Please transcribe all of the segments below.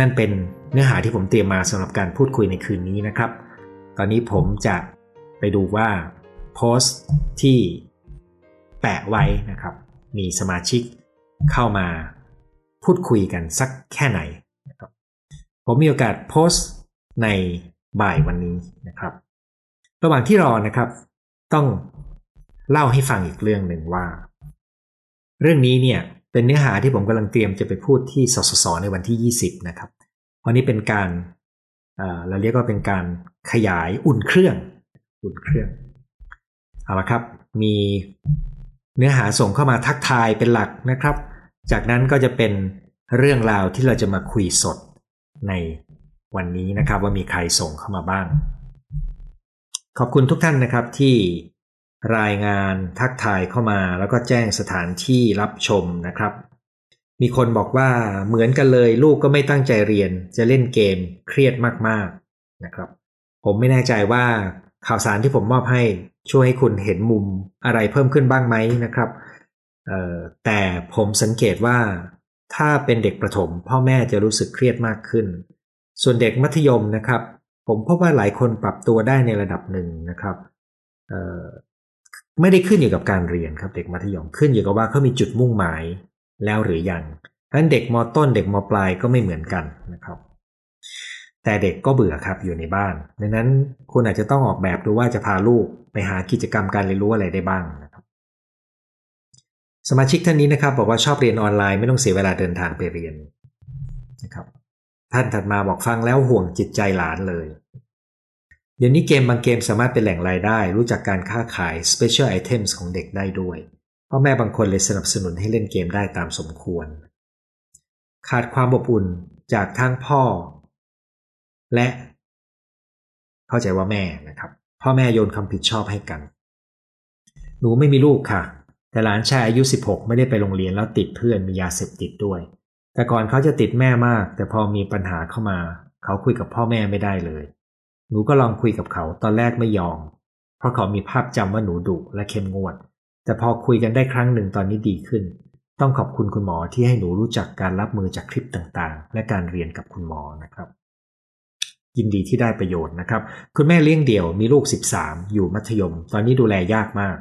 นั่นเป็นเนื้อหาที่ผมเตรียมมาสำหรับการพูดคุยในคืนนี้นะครับ ตอนนี้ผมจะไปดูว่าโพสต์ที่แปะไว้นะครับ มีสมาชิกเข้ามาพูดคุยกันสักแค่ไหนนะครับผมมีโอกาสโพสต์ในบ่ายวันนี้นะครับ ระหว่างที่รอนะครับ ต้องเล่าให้ฟังอีกเรื่องหนึ่งว่า เรื่องนี้เนี่ย เป็นเนื้อหาที่ผมกำลังเตรียมจะไปพูดที่สสสในวันที่ 20 นะครับวันนี้เป็นการเราเรียกว่าเป็นการขยายอุ่นเครื่อง อุ่นเครื่อง เอาละครับ มีเนื้อหาส่งเข้ามาทักทายเป็นหลักนะครับ จากนั้นก็จะเป็นเรื่องราวที่เราจะมาคุยสดในวันนี้นะครับ ว่ามีใครส่งเข้ามาบ้าง ขอบคุณทุกท่านนะครับที่ รายงานทักทายเข้ามาแล้วก็แจ้งสถานที่รับชมนะครับ มีคนบอกว่าเหมือนกันเลยลูกก็ไม่ตั้งใจเรียน จะเล่นเกมเครียดมากๆนะครับ ผมไม่แน่ใจว่าข่าวสารที่ผมมอบให้ช่วยให้คุณเห็นมุมอะไรเพิ่มขึ้นบ้างไหมนะครับแต่ผมสังเกตว่าถ้าเป็นเด็กประถม พ่อแม่จะรู้สึกเครียดมากขึ้น ส่วนเด็กมัธยมนะครับ ผมพบว่าหลายคนปรับตัวได้ในระดับหนึ่งนะครับ ไม่ได้ขึ้นอยู่กับการเรียนครับเด็กมัธยมขึ้นอยู่กับว่าเขามีจุดมุ่งหมายแล้วหรือยังดังนั้นเด็กมต้นเด็กมปลายก็ไม่เหมือนกันนะครับ แต่เด็กก็เบื่อครับอยู่ในบ้านดังนั้นคุณอาจจะต้องออกแบบดูว่าจะพาลูกไปหากิจกรรมการเรียนรู้อะไรได้บ้างนะครับ สมาชิกท่านนี้นะครับ บอกว่าชอบเรียนออนไลน์ไม่ต้องเสียเวลาเดินทางไปเรียนนะครับ ท่านถัดมาบอกฟังแล้วห่วงจิตใจหลานเลย เดี๋ยวนี้เกมบางเกมสามารถเป็นแหล่งรายได้ รู้จักการค้าขาย special items ของเด็กได้ด้วยพ่อแม่บางคนเลยสนับสนุนให้เล่นเกมได้ตามสมควร ขาดความอบอุ่นจากทั้งพ่อ และ เข้าใจว่าแม่นะครับ พ่อแม่โยนคำผิดชอบให้กัน หนูไม่มีลูกค่ะ แต่หลานชายอายุ 16 ไม่ได้ไปโรงเรียนแล้วติดเพื่อนมียาเสพติดด้วย แต่ก่อนเขาจะติดแม่มาก แต่พอมีปัญหาเข้ามา เขาคุยกับพ่อแม่ไม่ได้เลย หนูก็ลองคุยกับเขาตอนแรกไม่ยอม เพราะเขามีภาพจำว่าหนูดุและเข้มงวด แต่พอคุยกันได้ครั้งหนึ่งตอนนี้ดีขึ้น ต้องขอบคุณคุณหมอที่ให้หนูรู้จักการรับมือจากคลิปต่างๆ และการเรียนกับคุณหมอนะครับ ยินดีที่ได้ประโยชน์นะครับ คุณแม่เลี้ยงเดี่ยวมีลูก 13 อยู่มัธยม ตอนนี้ดูแลยากมาก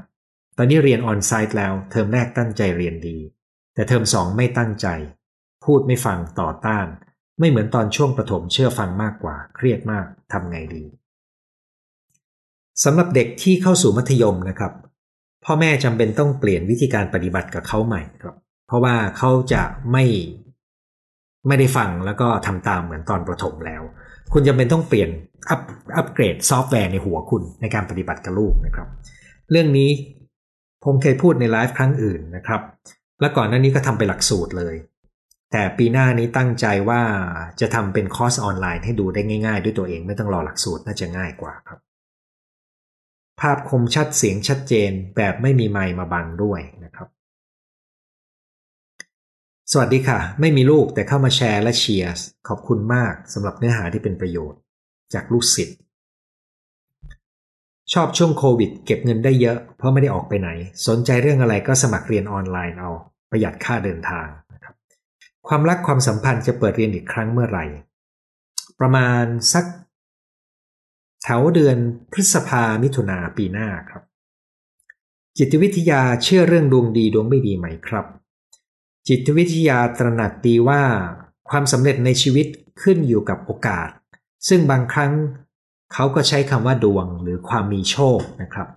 ตอนนี้เรียนออนไซต์แล้ว เทอมแรกตั้งใจเรียนดี แต่เทอมสองไม่ตั้งใจ พูดไม่ฟังต่อต้าน ไม่เหมือนตอนช่วงประถมเชื่อฟังมากกว่า เครียดมากทำไงดีสำหรับเด็กที่เข้าสู่มัธยมนะครับ พ่อแม่จำเป็นต้องเปลี่ยนวิธีการปฏิบัติกับเขาใหม่ครับ เพราะว่าเขาจะไม่ไม่ได้ฟังแล้วก็ทำตามเหมือนตอนประถมแล้ว คุณจำเป็นต้องเปลี่ยนอัพอัปเกรดซอฟต์แวร์ในหัวคุณในการปฏิบัติกับลูกนะครับ เรื่องนี้ผมเคยพูดในไลฟ์ครั้งอื่นนะครับ และก่อนหน้านี้ก็ทำไปหลักสูตรเลย แต่ปีหน้านี้ตั้งใจว่าจะทำเป็นคอร์สออนไลน์ให้ดูได้ง่าย ๆ ด้วยตัวเองไม่ต้องรอหลักสูตรน่าจะง่ายกว่าครับ ภาพคมชัดเสียงชัดเจนแบบไม่มีไมค์มาบังด้วยนะครับ สวัสดีค่ะ ไม่มีลูกแต่เข้ามาแชร์และเชียร์ขอบคุณมากสำหรับเนื้อหาที่เป็นประโยชน์ จากลูกศิษย์ชอบช่วงโควิด เก็บเงินได้เยอะเพราะไม่ได้ออกไปไหน สนใจเรื่องอะไรก็สมัครเรียนออนไลน์เอา ประหยัดค่าเดินทาง ความรักความสัมพันธ์จะเปิดเรียนอีกครั้งเมื่อไหร่ ประมาณสักแถวเดือนพฤษภามิถุนาปีหน้าครับ จิตวิทยาเชื่อเรื่องดวงดีดวงไม่ดีไหมครับ จิตวิทยาตระหนักดีว่า ความสำเร็จในชีวิตขึ้นอยู่กับโอกาส ซึ่งบางครั้งเขาก็ใช้คำว่าดวงหรือความมีโชคนะครับ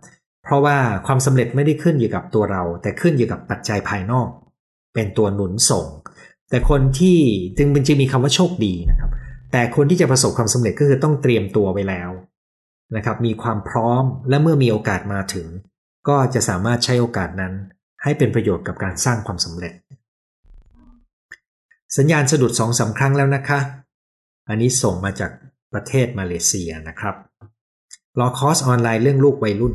เพราะว่าความสำเร็จไม่ได้ขึ้นอยู่กับตัวเรา แต่ขึ้นอยู่กับปัจจัยภายนอก เป็นตัวหนุนส่ง แต่คนที่จึงมันจึงมีคำว่าโชคดีนะครับ แต่คนที่จะประสบความสำเร็จก็คือต้องเตรียมตัวไว้แล้วนะครับ มีความพร้อมและเมื่อมีโอกาสมาถึง ก็จะสามารถใช้โอกาสนั้น ให้เป็นประโยชน์กับการสร้างความสำเร็จ สัญญาณสะดุดสองสาครั้งแล้วนะคะ อันนี้ส่งมาจากประเทศมาเลเซียนะครับรอคอร์สออนไลน์เรื่องลูกวัยรุ่น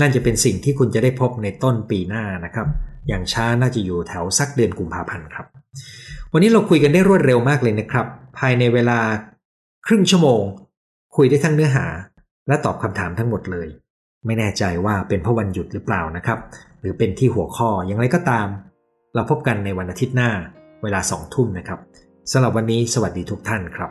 นั่นจะเป็นสิ่งที่คุณจะได้พบในต้นปีหน้านะครับ อย่างช้าน่าจะอยู่แถวสักเดือนกุมภาพันธ์ครับ วันนี้เราคุยกันได้รวดเร็วมากเลยนะครับ ภายในเวลาครึ่งชั่วโมง คุยได้ทั้งเนื้อหา และตอบคำถามทั้งหมดเลย ไม่แน่ใจว่าเป็นเพราะวันหยุดหรือเปล่านะครับ หรือเป็นที่หัวข้ออย่างไรก็ตาม เราพบกันในวันอาทิตย์หน้า เวลาสองทุ่มนะครับสำหรับวันนี้สวัสดีทุกท่านครับ